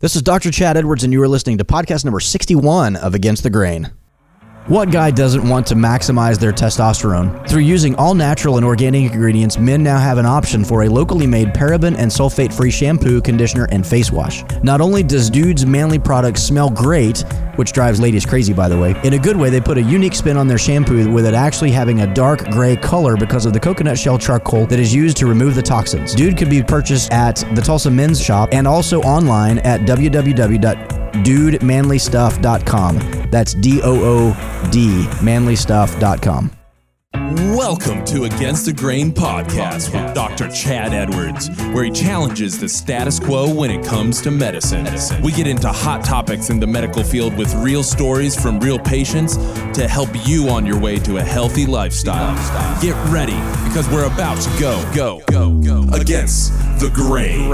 This is Dr. Chad Edwards, and you are listening to podcast number 61 of Against the Grain. What guy doesn't want to maximize their testosterone? Through using all natural and organic ingredients, men now have an option for a locally made paraben and sulfate free shampoo, conditioner, and face wash. Not only does Dude's manly products smell great, which drives ladies crazy by the way, in a good way, they put a unique spin on their shampoo with it actually having a dark gray color because of the coconut shell charcoal that is used to remove the toxins. Dude can be purchased at the Tulsa Men's Shop and also online at www.dudemanlystuff.com. That's D O O D, manlystuff.com. Welcome to Against the Grain podcast with Dr. Chad Edwards, where he challenges the status quo when it comes to medicine. We get into hot topics in the medical field with real stories from real patients to help you on your way to a healthy lifestyle. Get ready because we're about to go, go, go, go against the grain.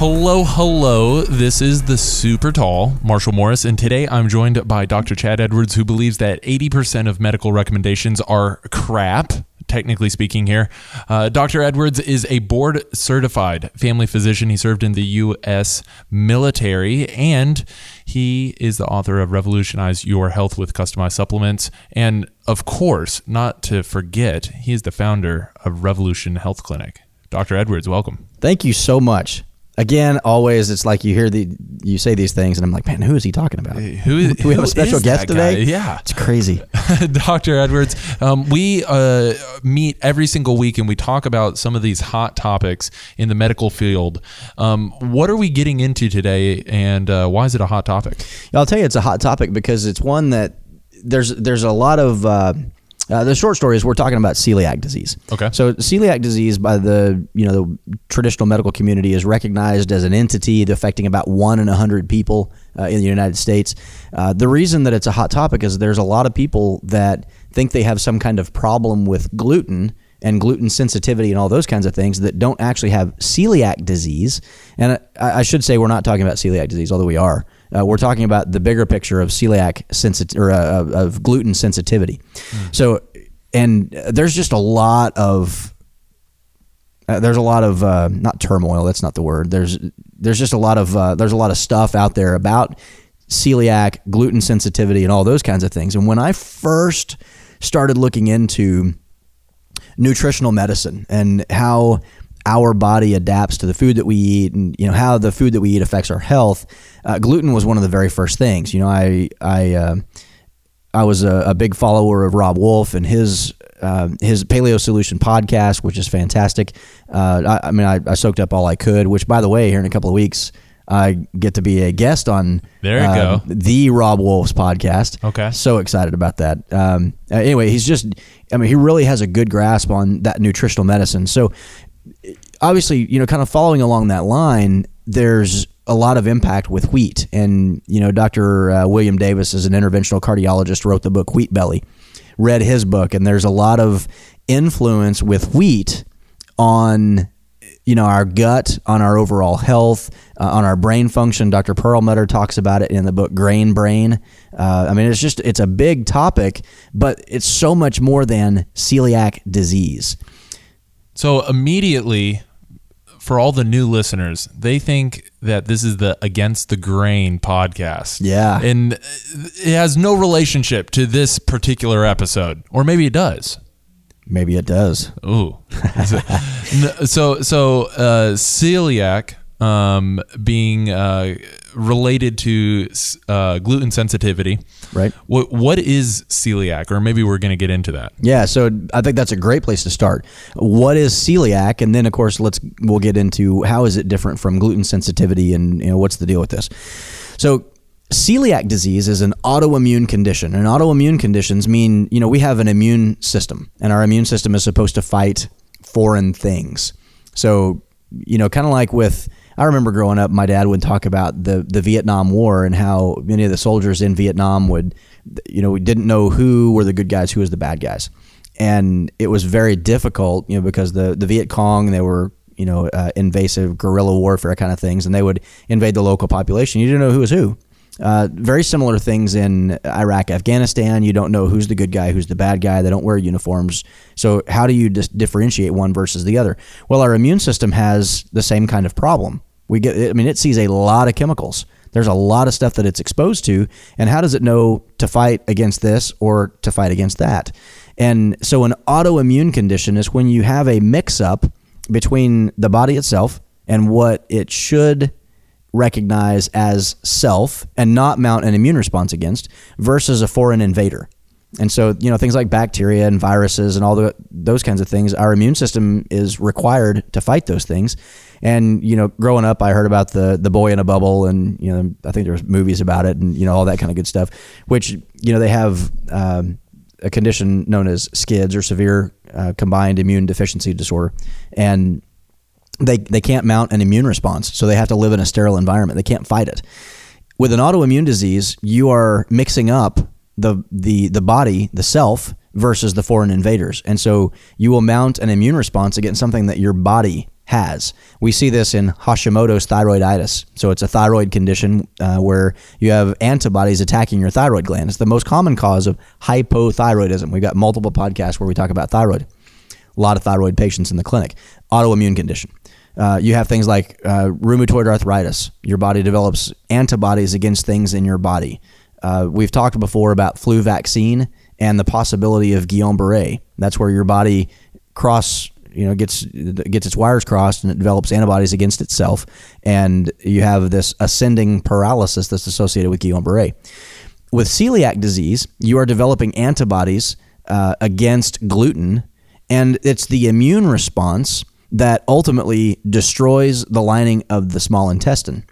Hello, hello. This is the super tall Marshall Morris, and today I'm joined by Dr. Chad Edwards, who believes that 80% of medical recommendations are crap. Technically speaking, here, uh, Dr. Edwards is a board certified family physician. He served in the U.S. military and he is the author of Revolutionize Your Health with Customized Supplements. And of course, not to forget, he is the founder of Revolution Health Clinic. Dr. Edwards, welcome. Thank you so much. Again, always it's like you hear the you say these things, and I'm like, man, who is he talking about? Who is, Do we have a special guest today? Yeah, it's crazy. Dr. Edwards, um, we uh, meet every single week and we talk about some of these hot topics in the medical field. Um, what are we getting into today, and uh, why is it a hot topic? I'll tell you, it's a hot topic because it's one that there's there's a lot of. Uh, uh, the short story is we're talking about celiac disease. Okay. So celiac disease by the you know the traditional medical community is recognized as an entity affecting about one in a hundred people uh, in the United States. Uh, the reason that it's a hot topic is there's a lot of people that think they have some kind of problem with gluten and gluten sensitivity and all those kinds of things that don't actually have celiac disease. And I, I should say we're not talking about celiac disease, although we are. Uh, we're talking about the bigger picture of celiac sensit- or uh, of gluten sensitivity. Mm. So, and there's just a lot of uh, there's a lot of uh, not turmoil. That's not the word. There's there's just a lot of uh, there's a lot of stuff out there about celiac, gluten sensitivity, and all those kinds of things. And when I first started looking into nutritional medicine and how our body adapts to the food that we eat and you know how the food that we eat affects our health uh, gluten was one of the very first things you know i i uh, i was a, a, big follower of Robb Wolf and his uh, his paleo solution podcast which is fantastic uh, I, I, mean I, I, soaked up all i could which by the way here in a couple of weeks I get to be a guest on there you go um, the Robb Wolf's podcast. Okay, so excited about that. Um, anyway, he's just I mean he really has a good grasp on that nutritional medicine. So obviously, you know, kind of following along that line, there's a lot of impact with wheat. And, you know, Dr. Uh, William Davis is an interventional cardiologist, wrote the book Wheat Belly, read his book, and there's a lot of influence with wheat on you know our gut on our overall health uh, on our brain function dr perlmutter talks about it in the book grain brain uh, i mean it's just it's a big topic but it's so much more than celiac disease so immediately, for all the new listeners, they think that this is the Against the Grain podcast. Yeah. And it has no relationship to this particular episode. Or maybe it does. Maybe it does. Ooh. so so uh, celiac um, being uh, related to uh, gluten sensitivity. Right. What what is celiac, or maybe we're going to get into that. Yeah. So I think that's a great place to start. What is celiac, and then of course let's we'll get into how is it different from gluten sensitivity, and you know what's the deal with this. So celiac disease is an autoimmune condition and autoimmune conditions mean you know we have an immune system and our immune system is supposed to fight foreign things so you know kind of like with I remember growing up, my dad would talk about the the Vietnam War and how many of the soldiers in Vietnam would, you know, we didn't know who were the good guys, who was the bad guys, and it was very difficult, you know, because the the Viet Cong they were you know uh, invasive guerrilla warfare kind of things, and they would invade the local population. You didn't know who was who. Uh, very similar things in Iraq, Afghanistan. You don't know who's the good guy, who's the bad guy. They don't wear uniforms. So, how do you dis- differentiate one versus the other? Well, our immune system has the same kind of problem We get, I mean, it sees a lot of chemicals. There's a lot of stuff that it's exposed to, and how does it know to fight against this or to fight against that? And so, an autoimmune condition is when you have a mix up between the body itself and what it should recognize as self and not mount an immune response against versus a foreign invader. And so, you know, things like bacteria and viruses and all the, those kinds of things, our immune system is required to fight those things. And, you know, growing up, I heard about the, the boy in a bubble and, you know, I think there's movies about it and, you know, all that kind of good stuff, which, you know, they have um, a condition known as SCIDS or severe uh, combined immune deficiency disorder. And they, they can't mount an immune response. So they have to live in a sterile environment. They can't fight it. With an autoimmune disease, you are mixing up the the the body, the self versus the foreign invaders. And so you will mount an immune response against something that your body has. We see this in Hashimoto's thyroiditis. So it's a thyroid condition uh, where you have antibodies attacking your thyroid gland. It's the most common cause of hypothyroidism. We've got multiple podcasts where we talk about thyroid. A lot of thyroid patients in the clinic. Autoimmune condition. Uh, you have things like uh, rheumatoid arthritis. Your body develops antibodies against things in your body. Uh, we've talked before about flu vaccine and the possibility of Guillain-Barré. That's where your body cross, you know, gets gets its wires crossed and it develops antibodies against itself, and you have this ascending paralysis that's associated with Guillain-Barré. With celiac disease, you are developing antibodies uh, against gluten, and it's the immune response that ultimately destroys the lining of the small intestine.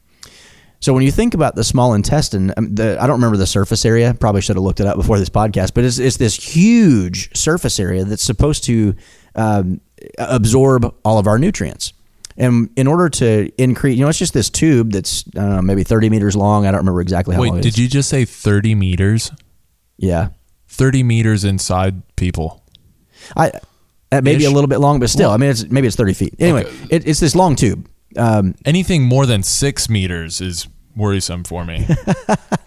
So when you think about the small intestine, um, the, I don't remember the surface area. Probably should have looked it up before this podcast. But it's, it's this huge surface area that's supposed to um, absorb all of our nutrients. And in order to increase, you know, it's just this tube that's know, maybe 30 meters long. I don't remember exactly how Wait, long. it did you just say 30 meters? Yeah, 30 meters inside people. I uh, maybe a little bit long, but still, I mean, it's maybe it's 30 feet. Anyway, it, it's this long tube. Um, Anything more than six meters is worrisome for me.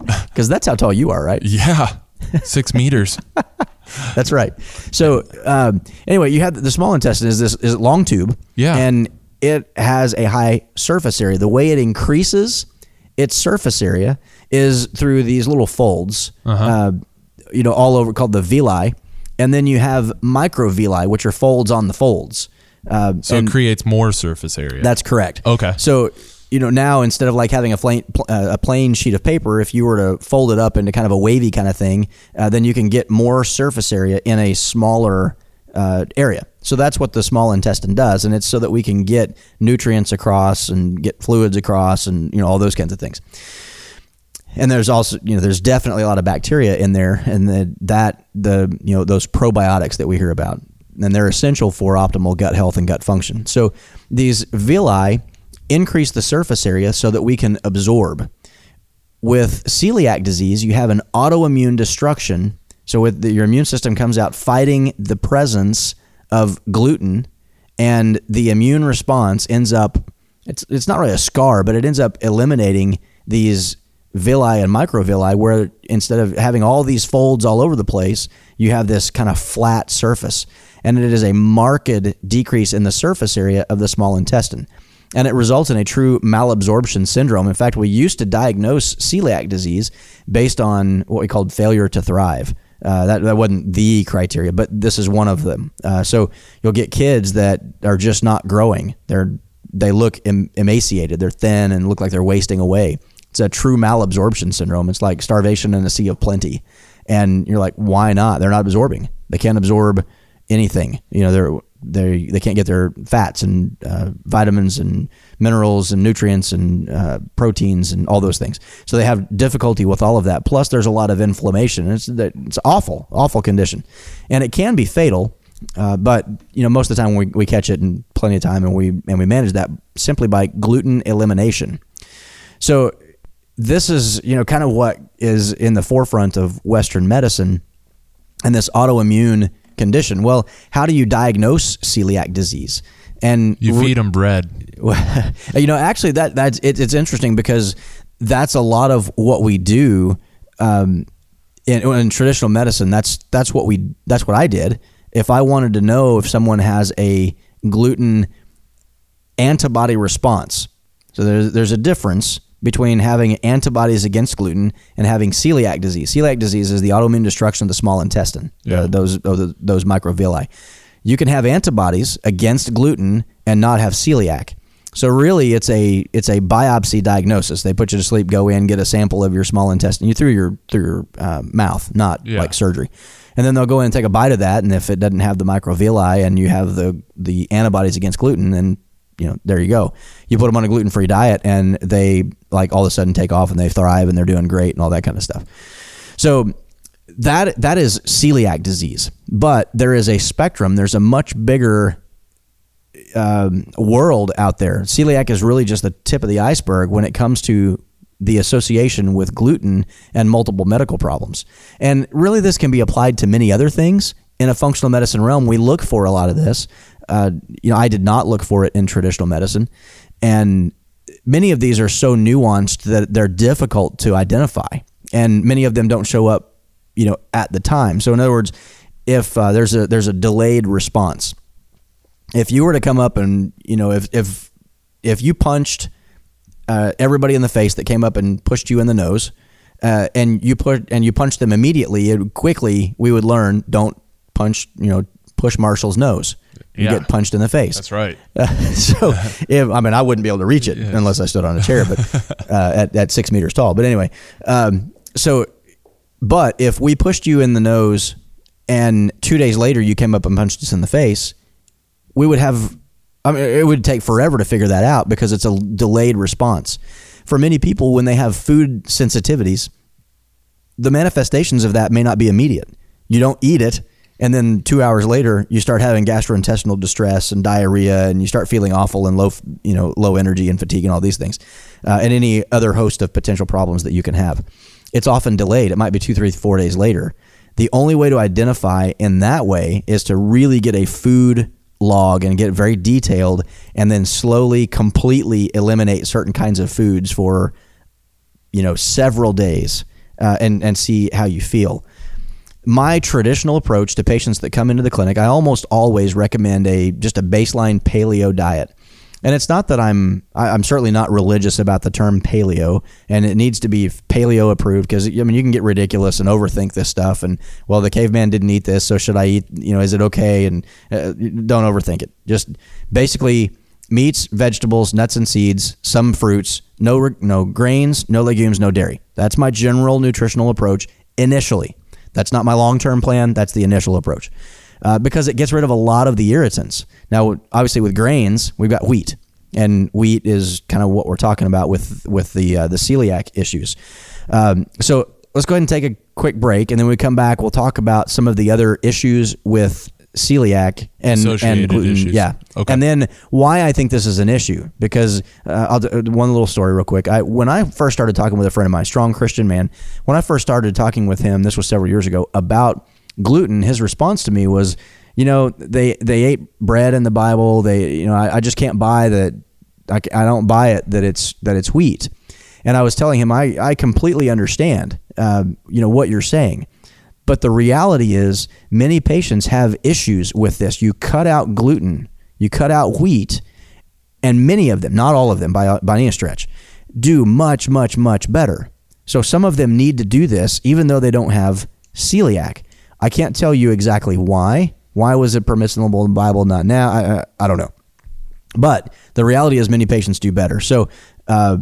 because that's how tall you are, right? yeah, six meters. That's right. So um, anyway, you have the small intestine is this is a long tube. Yeah. And it has a high surface area. The way it increases its surface area is through these little folds, uh you know, all over called the villi, and then you have microvilli, which are folds on the folds. Uh, So it creates more surface area. that's correct. Okay. So you know now instead of like having a plain uh, a plain sheet of paper, if you were to fold it up into kind of a wavy kind of thing, uh, then you can get more surface area in a smaller uh, area. So that's what the small intestine does, and it's so that we can get nutrients across and get fluids across, and you know all those kinds of things. And there's also, you know, there's definitely a lot of bacteria in there, and the, that the you know those probiotics that we hear about, and they're essential for optimal gut health and gut function. So these villi increase the surface area so that we can absorb. With celiac disease, you have an autoimmune destruction. So with the, your immune system comes out fighting the presence of gluten, and the immune response ends up it's it's not really a scar, but it ends up eliminating these villi and microvilli where instead of having all these folds all over the place, you have this kind of flat surface. And it is a marked decrease in the surface area of the small intestine. And it results in a true malabsorption syndrome. In fact, we used to diagnose celiac disease based on what we called failure to thrive. Uh, that, that wasn't the criteria, but this is one of them. Uh, so you'll get kids that are just not growing. They're they look em- emaciated. They're thin and look like they're wasting away. It's a true malabsorption syndrome. It's like starvation in a sea of plenty. And you're like, why not? They're not absorbing. They can't absorb anything. You know, they're they they can't get their fats and uh, vitamins and minerals and nutrients and uh, proteins and all those things. So they have difficulty with all of that. Plus, there's a lot of inflammation. It's it's awful, awful condition, and it can be fatal. Uh, but you know, most of the time we, we catch it in plenty of time, and we and we manage that simply by gluten elimination. So this is you know kind of what is in the forefront of Western medicine and this autoimmune condition. Well, how do you diagnose celiac disease? And You feed them bread. you know, actually, that that's it, it's interesting because that's a lot of what we do um, in, in traditional medicine. That's that's what we that's what I did. If I wanted to know if someone has a gluten antibody response, So there's there's a difference between having antibodies against gluten and having celiac disease. Celiac disease is the autoimmune destruction of the small intestine, Yeah. uh, those those those microvilli. You can have antibodies against gluten and not have celiac. So really, it's a it's a biopsy diagnosis. They put you to sleep, go in, get a sample of your small intestine, you through your through your uh, mouth, not Yeah. like surgery, and then they'll go in and take a bite of that. And if it doesn't have the microvilli and you have the the antibodies against gluten, then you know there you go. You put them on a gluten free diet, and they like all of a sudden take off and they thrive and they're doing great and all that kind of stuff. So that that is celiac disease, but there is a spectrum. There's a much bigger um, world out there. Celiac is really just the tip of the iceberg when it comes to the association with gluten and multiple medical problems. And really, this can be applied to many other things. In a functional medicine realm, we look for a lot of this. Uh, you know, I did not look for it in traditional medicine, and many of these are so nuanced that they're difficult to identify, and many of them don't show up, you know, at the time. So, in other words, if uh, there's a there's a delayed response, if you were to come up and you know if if if you punched uh, everybody in the face that came up and pushed you in the nose, uh, and you put and you punched them immediately, it, quickly we would learn don't punch you know push Marshall's nose. You Yeah. get punched in the face. That's right. Uh, so, if, I mean, I wouldn't be able to reach it unless I stood on a chair, but uh, at, at six meters tall. But anyway, um, so, but if we pushed you in the nose and two days later you came up and punched us in the face, we would have, I mean, it would take forever to figure that out because it's a delayed response. For many people, when they have food sensitivities, the manifestations of that may not be immediate. You don't eat it, and then two hours later, you start having gastrointestinal distress and diarrhea, and you start feeling awful and low, you know, low energy and fatigue and all these things, uh, and any other host of potential problems that you can have. It's often delayed. It might be two, three, four days later. The only way to identify in that way is to really get a food log and get very detailed, and then slowly, completely eliminate certain kinds of foods for you know several days uh, and and see how you feel my traditional approach to patients that come into the clinic i almost always recommend a just a baseline paleo diet and it's not that i'm i'm certainly not religious about the term paleo and it needs to be paleo approved because i mean you can get ridiculous and overthink this stuff and well the caveman didn't eat this so should i eat you know is it okay and uh, don't overthink it just basically meats, vegetables, nuts and seeds, some fruits, no no grains, no legumes, no dairy. That's my general nutritional approach initially. That's not my long-term plan, that's the initial approach. Uh, because it gets rid of a lot of the irritants. Now, obviously with grains, we've got wheat. And wheat is kind of what we're talking about with with the uh, the celiac issues. Um, so let's go ahead and take a quick break, and then we come back, we'll talk about some of the other issues with celiac and Associated and gluten. issues. Yeah, Okay. and then why I think this is an issue because uh, I'll do one little story real quick. I when I first started talking with a friend of mine, strong Christian man, when I first started talking with him, this was several years ago about gluten. His response to me was, you know, they they ate bread in the Bible. They, you know, I, I just can't buy that. I, I don't buy it that it's that it's wheat. And I was telling him I I completely understand, um, you know, what you're saying. But the reality is, many patients have issues with this. You cut out gluten, you cut out wheat, and many of them, not all of them by, by any stretch, do much, much, much better. So some of them need to do this, even though they don't have celiac. I can't tell you exactly why. Why was it permissible in the Bible, not now? I, I, I don't know. But the reality is, many patients do better. So, uh,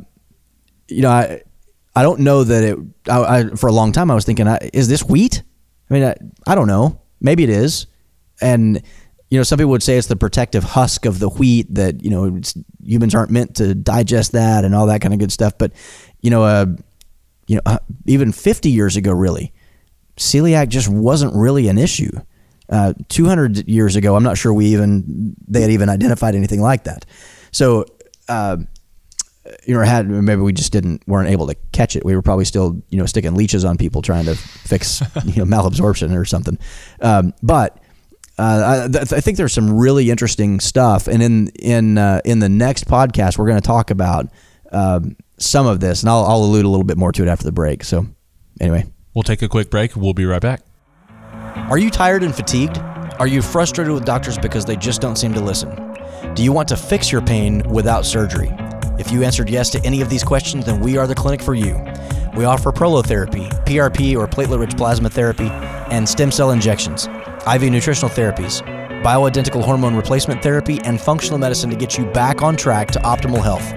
you know, I, I don't know that it. I, I, for a long time, I was thinking, is this wheat? I mean, I, I don't know. Maybe it is. And you know, some people would say it's the protective husk of the wheat that you know humans aren't meant to digest that and all that kind of good stuff. But you know, uh, you know, uh, even 50 years ago, really, celiac just wasn't really an issue. Uh, 200 years ago, I'm not sure we even they had even identified anything like that. So, uh, you know, had maybe we just didn't weren't able to catch it. We were probably still you know sticking leeches on people trying to fix you know malabsorption or something. Um, but uh, I, th- I think there's some really interesting stuff, and in in uh, in the next podcast, we're going to talk about um, some of this, and I'll, I'll allude a little bit more to it after the break. So, anyway. We'll take a quick break. We'll be right back. Are you tired and fatigued? Are you frustrated with doctors because they just don't seem to listen? Do you want to fix your pain without surgery? If you answered yes to any of these questions, then we are the clinic for you. We offer prolotherapy, PRP or platelet rich plasma therapy, and stem cell injections, IV nutritional therapies, bioidentical hormone replacement therapy, and functional medicine to get you back on track to optimal health.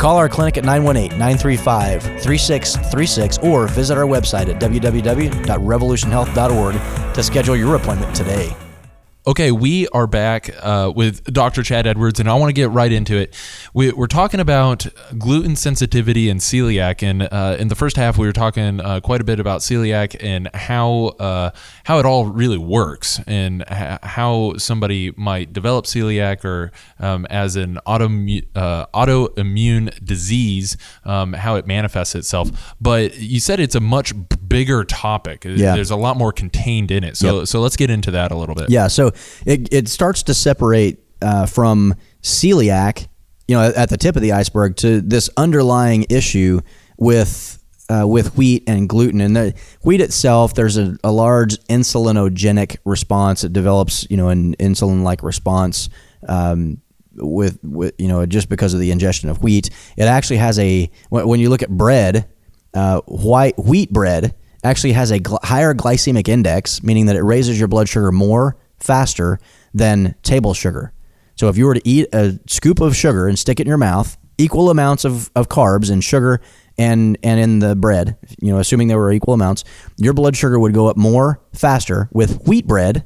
Call our clinic at 918 935 3636 or visit our website at www.revolutionhealth.org to schedule your appointment today. Okay, we are back uh, with Dr. Chad Edwards, and I want to get right into it. We, are talking about gluten sensitivity and celiac, and uh, in the first half, we were talking uh, quite a bit about celiac and how uh, how it all really works, and ha- how somebody might develop celiac or um, as an auto uh, autoimmune disease, um, how it manifests itself. But you said it's a much bigger topic. Yeah. There's a lot more contained in it. So Yep. so let's get into that a little bit. Yeah, so it, it starts to separate uh, from celiac, you know, at, the tip of the iceberg, to this underlying issue with uh, with wheat and gluten. And the wheat itself, there's a, a large insulinogenic response. It develops, you know, an insulin-like response. Um, with, with you know just because of the ingestion of wheat, it actually has a when, when you look at bread, uh, white wheat bread actually has a gl- higher glycemic index, meaning that it raises your blood sugar more faster than table sugar. So if you were to eat a scoop of sugar and stick it in your mouth, equal amounts of, of carbs and sugar and and in the bread, you know, assuming there were equal amounts, your blood sugar would go up more faster with wheat bread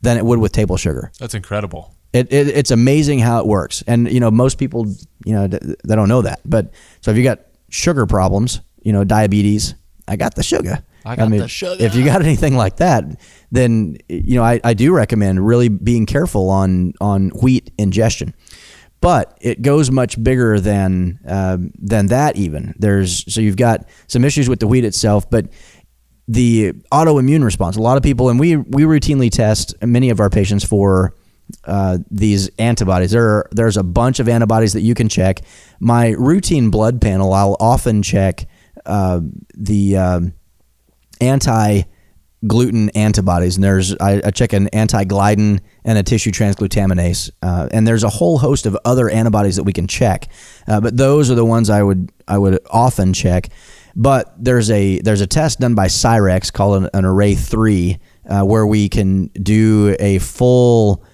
than it would with table sugar. That's incredible. It, it, it's amazing how it works, and you know most people you know they don't know that. But so if you got sugar problems, you know diabetes, I got the sugar. I got the sugar. If you got anything like that, then you know I, I do recommend really being careful on on wheat ingestion. But it goes much bigger than um, than that. Even there's so you've got some issues with the wheat itself, but the autoimmune response. A lot of people, and we we routinely test many of our patients for uh, these antibodies. There are, there's a bunch of antibodies that you can check. My routine blood panel, I'll often check uh, the um, anti gluten antibodies, and there's I, I check an anti gliadin and a tissue transglutaminase, uh, and there's a whole host of other antibodies that we can check, uh, but those are the ones I would I would often check. But there's a there's a test done by Cyrex called an, an Array three, uh, where we can do a full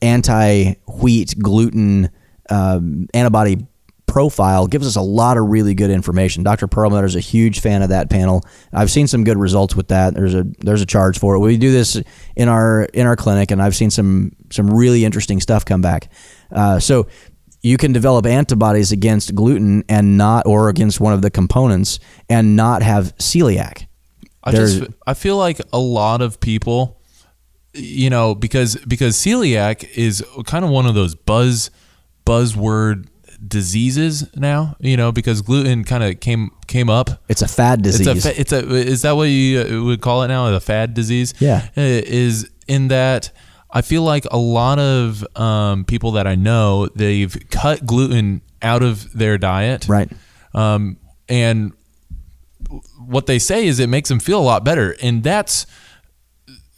anti wheat gluten um, antibody profile gives us a lot of really good information. Dr. Perlmutter is a huge fan of that panel. I've seen some good results with that. There's a there's a charge for it. We do this in our in our clinic, and I've seen some some really interesting stuff come back. Uh, so you can develop antibodies against gluten and not or against one of the components and not have celiac. I There's- just I feel like a lot of people, you know, because because celiac is kind of one of those buzz buzzword diseases now. You know, because gluten kind of came came up. It's a fad disease. It's a it's a is that what you uh, would call it now? A fad disease. Yeah. Uh, is in that. I feel like a lot of um, people that I know they've cut gluten out of their diet, right. um, and what they say is it makes them feel a lot better, and that's,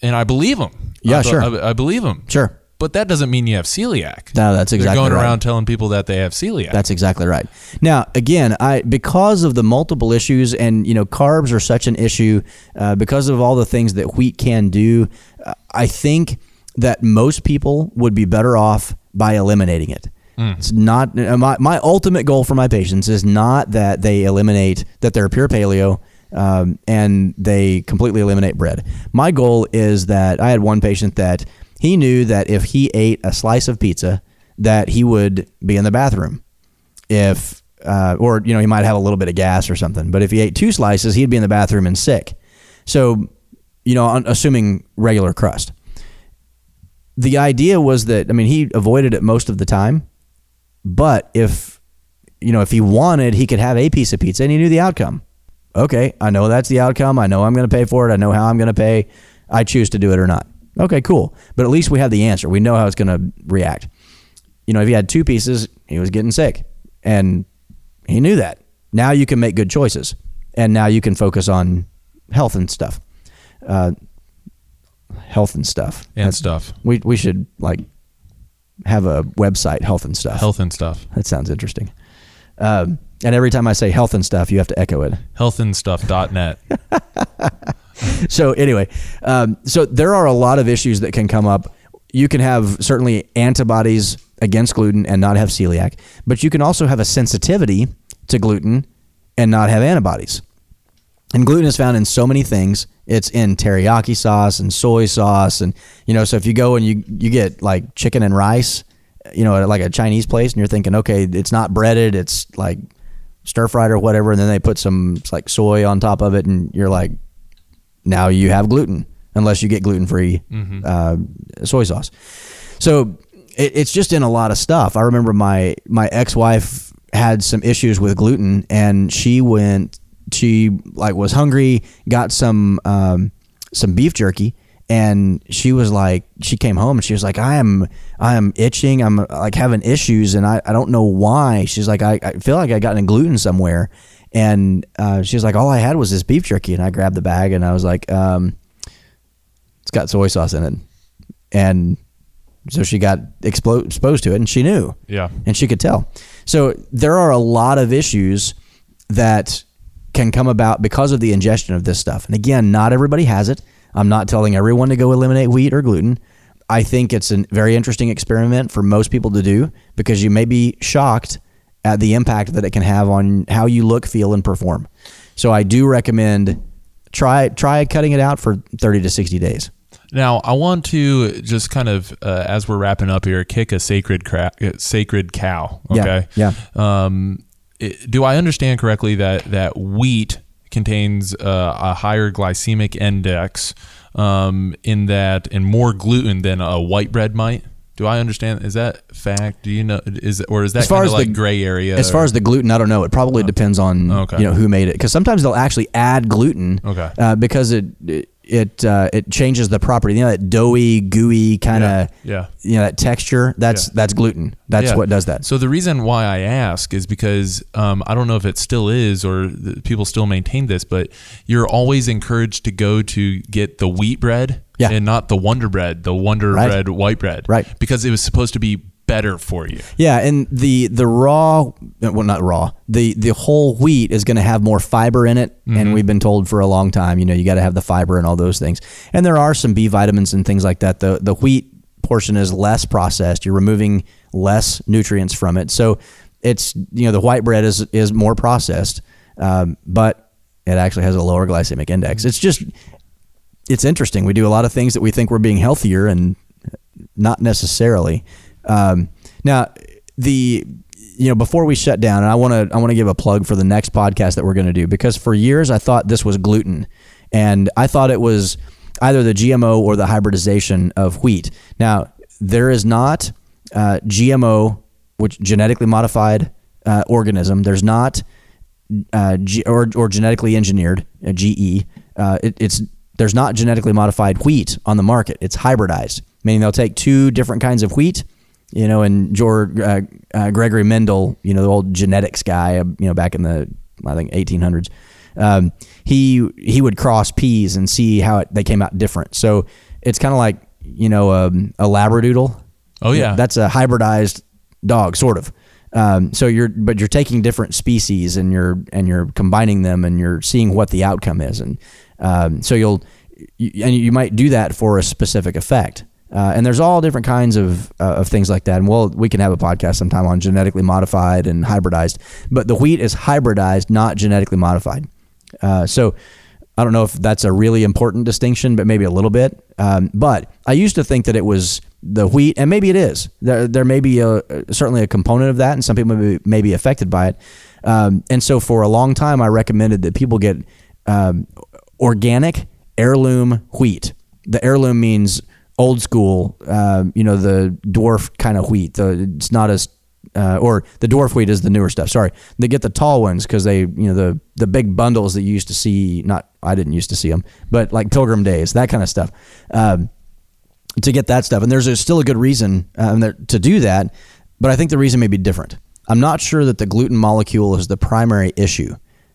and I believe them. Yeah, I, sure. I, I believe them. Sure. But that doesn't mean you have celiac. No, that's exactly They're going right. around telling people that they have celiac. That's exactly right. Now, again, I because of the multiple issues, and you know, carbs are such an issue uh, because of all the things that wheat can do. Uh, I think that most people would be better off by eliminating it. It's not uh, my my ultimate goal for my patients is not that they eliminate that they're pure paleo. Um, and they completely eliminate bread. My goal is that I had one patient that he knew that if he ate a slice of pizza, that he would be in the bathroom. If uh, or you know he might have a little bit of gas or something but if he ate two slices he'd be in the bathroom and sick. So you know assuming regular crust. The idea was that i mean he avoided it most of the time but if you know if he wanted he could have a piece of pizza and he knew the outcome. Okay i know that's the outcome. I know i'm going to pay for it. I know how i'm going to pay. I choose to do it or not okay cool but at least we have the answer we know how it's going to react you know, if he had two pieces, he was getting sick. And he knew that. Now you can make good choices. And now you can focus on health and stuff. Uh, health and stuff. and stuff. We, we should like have a website, Health and Stuff. Health and stuff. That sounds interesting. Um, and every time I say health and stuff, you have to echo it. Healthandstuff.net. so anyway, um, so there are a lot of issues that can come up. You can have certainly antibodies against gluten and not have celiac, but you can also have a sensitivity to gluten and not have antibodies. And gluten is found in so many things. It's in teriyaki sauce and soy sauce, and you know. So if you go and you you get like chicken and rice, you know, at like a Chinese place, and you're thinking, okay, it's not breaded, it's like stir fried or whatever, and then they put some like soy on top of it, and you're like, now you have gluten unless you get gluten free uh, soy sauce. So it, it's just in a lot of stuff. I remember my my ex wife had some issues with gluten, and she went. She like was hungry, got some um, some beef jerky, and she was like, she came home and she was like, I am I am itching, I'm like having issues, and I, I don't know why. She's like, I, I feel like I got in gluten somewhere, and uh, she was like, all I had was this beef jerky, and I grabbed the bag and I was like, um, it's got soy sauce in it, and so she got expo- exposed to it, and she knew, Yeah. and she could tell. So there are a lot of issues that can come about because of the ingestion of this stuff. And again, not everybody has it. I'm not telling everyone to go eliminate wheat or gluten. I think it's a very interesting experiment for most people to do because you may be shocked at the impact that it can have on how you look, feel, and perform. So I do recommend try try cutting it out for 30 to 60 days. Now, I want to just kind of, uh, as we're wrapping up here, kick a sacred cra- uh, sacred cow. Yeah, Okay. yeah. Um, it- do I understand correctly that that wheat contains uh, a higher glycemic index um, in that and more gluten than a white bread might? Do I understand? Is that fact? Do you know? Is or is that As far as of the- gray area? As far as the gluten, I don't know. It probably depends on Okay. you know who made it because sometimes they'll actually add gluten. Okay. Uh, because it it uh, it changes the property. You know that doughy, gooey kind of Yeah, yeah. you know that texture. That's Yeah. that's gluten. That's Yeah. what does that. So the reason why I ask is because um, I don't know if it still is or people still maintain this, but you're always encouraged to go to get the wheat bread Yeah. and not the Wonder Bread, the Wonder Right. Bread white bread, Right. Because it was supposed to be better for you. Yeah, and the the raw, well, not raw. The the whole wheat is going to have more fiber in it, and we've been told for a long time, you know, you got to have the fiber and all those things. And there are some B vitamins and things like that. The the wheat portion is less processed. You're removing less nutrients from it, so it's you know the white bread is is more processed, um, but it actually has a lower glycemic index. It's just it's interesting. We do a lot of things that we think we're being healthier, and not necessarily. Um, now, the you know before we shut down, and I want to I want to give a plug for the next podcast that we're going to do because for years I thought this was gluten, and I thought it was either the GMO or the hybridization of wheat. Now there is not uh, GMO, which genetically modified uh, organism. There's not uh, G, or, or genetically engineered uh, GE. Uh, it, it's there's not genetically modified wheat on the market. It's hybridized, meaning they'll take two different kinds of wheat. You know, and George uh, uh, Gregory Mendel, you know, the old genetics guy, uh, you know, back in the I think 1800s, um, he he would cross peas and see how it, they came out different. So it's kind of like you know um, a labradoodle. Oh, yeah. that's a hybridized dog, sort of. Um, so you're, but you're taking different species and you're and you're combining them and you're seeing what the outcome is, and um, so you'll you, and you might do that for a specific effect. Uh, and there's all different kinds of uh, of things like that. And well, we can have a podcast sometime on genetically modified and hybridized. But the wheat is hybridized, not genetically modified. Uh, so I don't know if that's a really important distinction, but maybe a little bit. Um, but I used to think that it was the wheat, and maybe it is. There, there may be a, certainly a component of that, and some people may be, may be affected by it. Um, and so for a long time, I recommended that people get um, organic heirloom wheat. The heirloom means old school, um, you know, the dwarf kind of wheat. The, it's not as uh, or the dwarf wheat is the newer stuff. Sorry, they get the tall ones because they, you know, the the big bundles that you used to see. Not I didn't used to see them, but like Pilgrim Days, that kind of stuff. Um, to get that stuff, and there's a, still a good reason um, there, to do that, but I think the reason may be different. I'm not sure that the gluten molecule is the primary issue.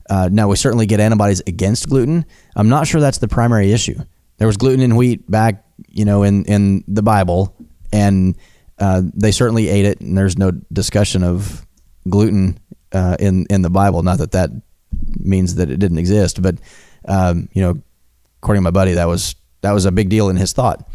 Uh, now we certainly get antibodies against gluten. I'm not sure that's the primary issue. There was gluten in wheat back, you know, in in the Bible, and uh, they certainly ate it, and there's no discussion of gluten uh, in in the Bible. Not that that means that it didn't exist, but um, you know, according to my buddy, that was that was a big deal in his thought.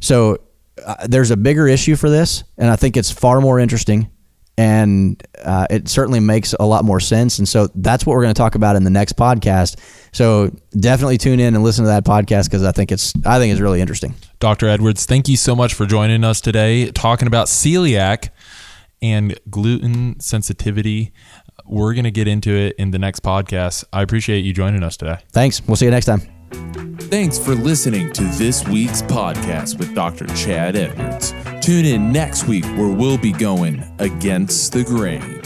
So uh, there's a bigger issue for this, and I think it's far more interesting, and uh, it certainly makes a lot more sense. And so that's what we're going to talk about in the next podcast. So definitely tune in and listen to that podcast because I think it's I think it's really interesting. Dr. Edwards, thank you so much for joining us today, talking about celiac and gluten sensitivity. We're going to get into it in the next podcast. I appreciate you joining us today. Thanks. We'll see you next time. Thanks for listening to this week's podcast with Dr. Chad Edwards. Tune in next week where we'll be going against the grain.